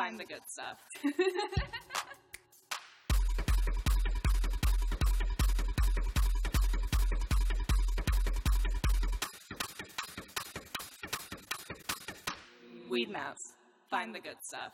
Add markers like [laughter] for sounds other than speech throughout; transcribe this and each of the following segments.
find the good stuff. [laughs] Weed mouse, find the good stuff.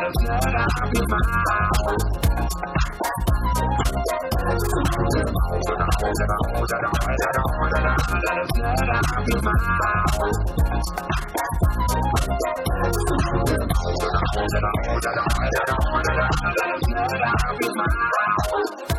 I'll set up your mouth.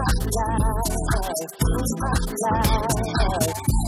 life, my life.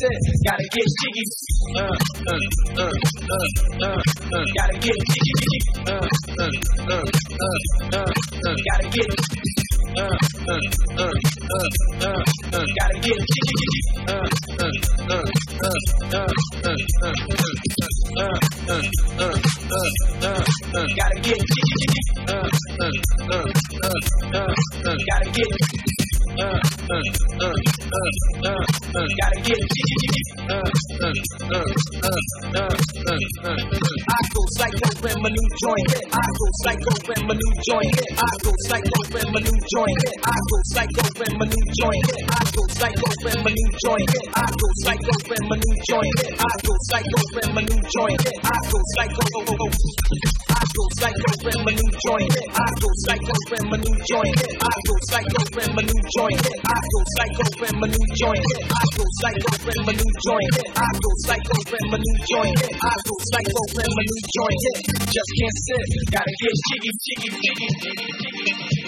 says psycho when my new joint hit. I go psycho when my new joint hit. I go psycho when my new joint hit. I go psycho when my new joint hit. I go psycho when my new joint hit. I go psycho when my new joint hit. I go psycho when my new joint hit. I go psycho. Oh, oh, oh. Go psycho when my new joint. I go psycho when my new joint. I go psycho when my new joint. I go psycho when my new joint. I go psycho when my new joint. I go psycho when my new joint. I go psycho when my new joint. Just can't sit, gotta get jiggy, jiggy, jiggy, jiggy, jiggy.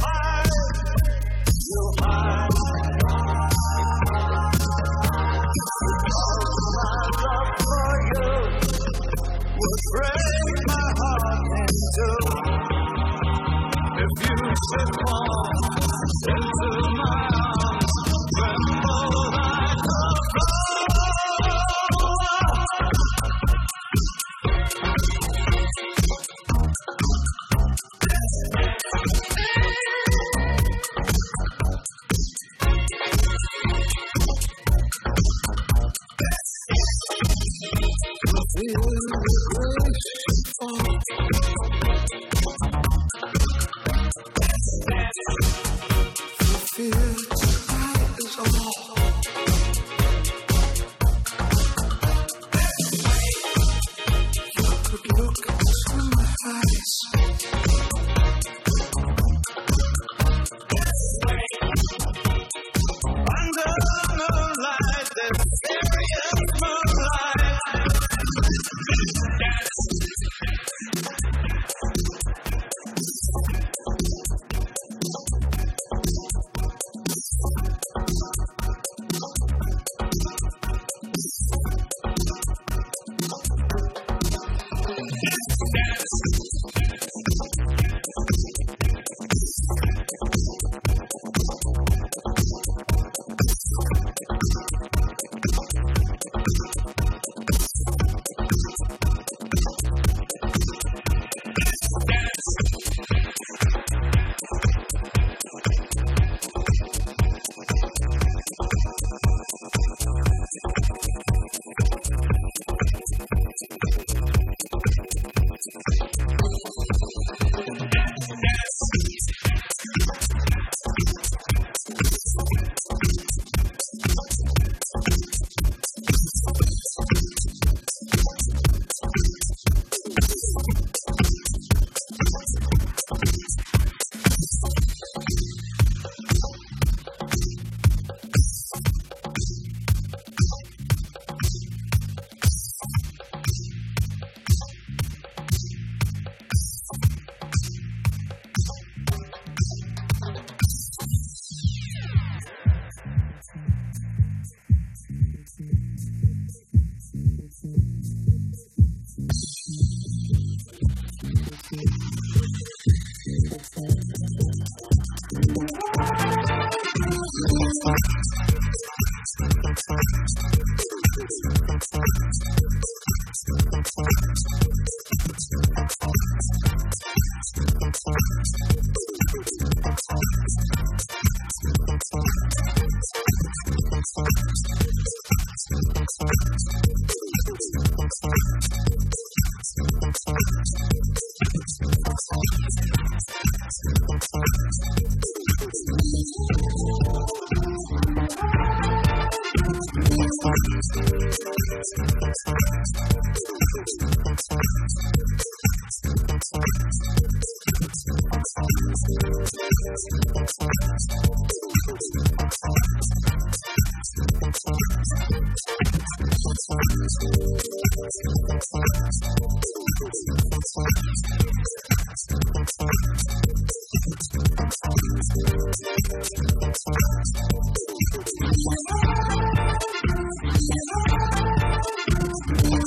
high.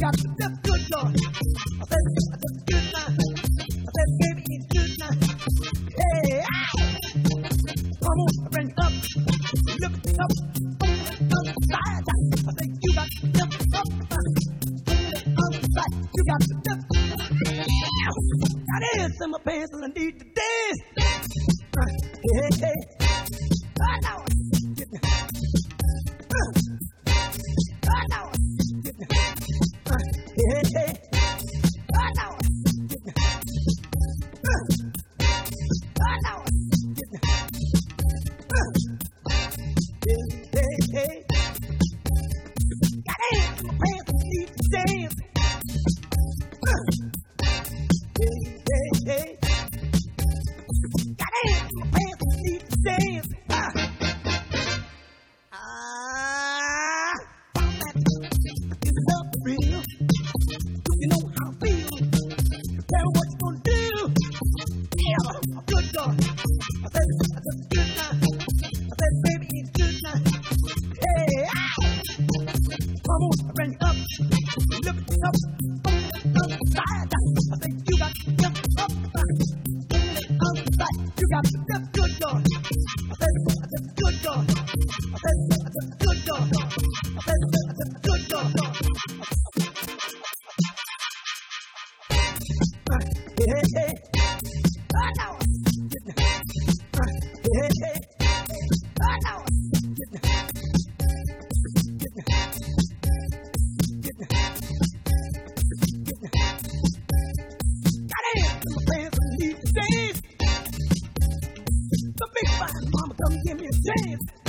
Got hands Give me a chance.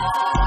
Oh.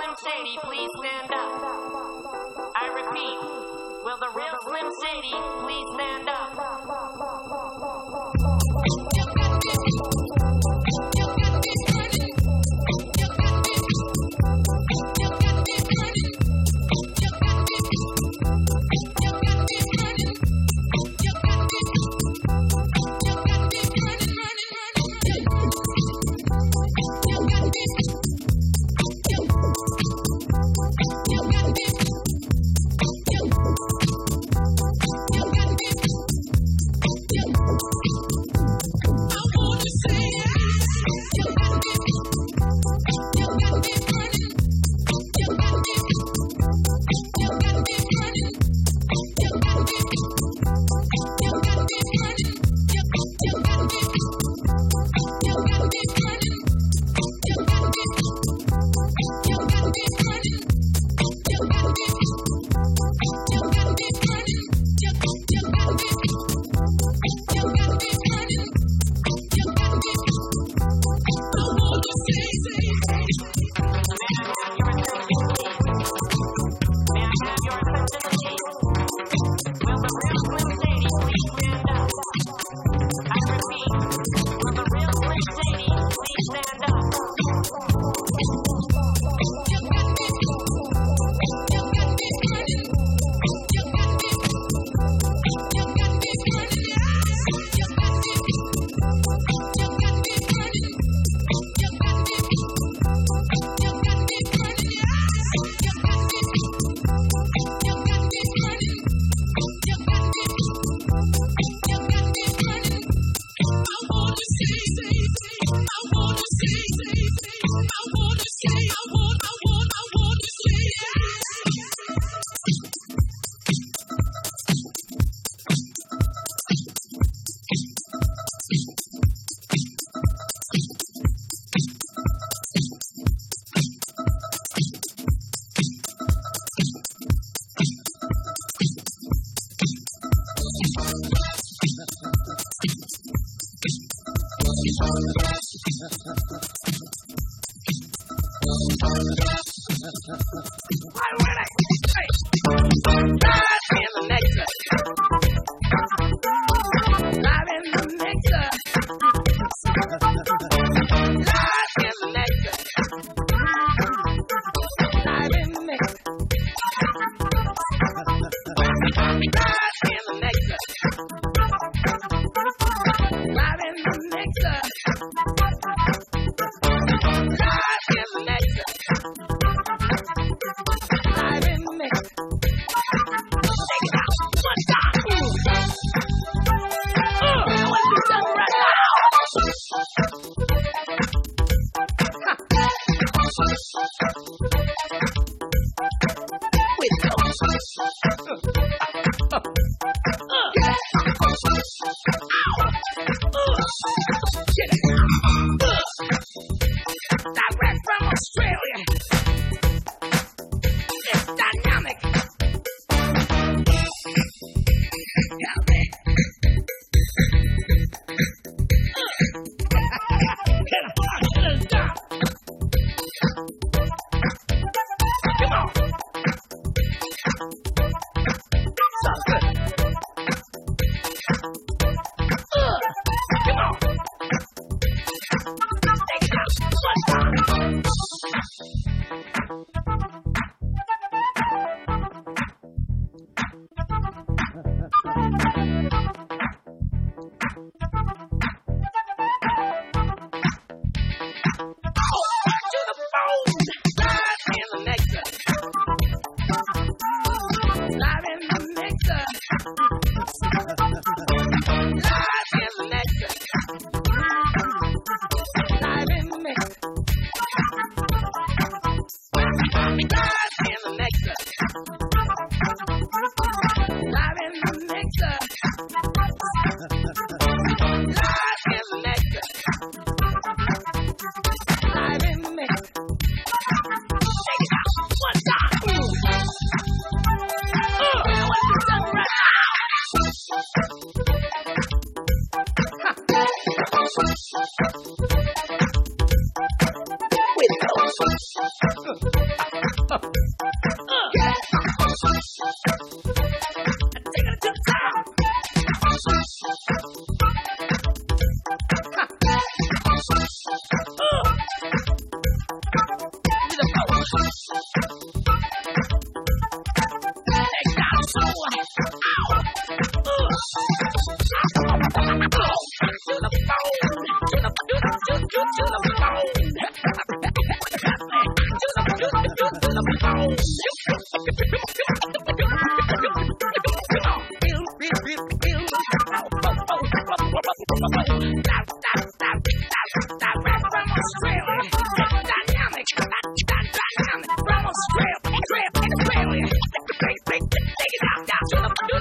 Slim Shady please stand up? I repeat, will the real Slim Shady please stand up?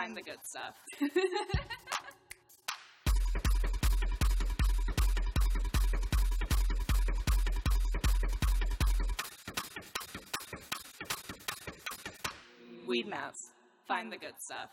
Find the good stuff. [laughs] Weed mouse. Find the good stuff.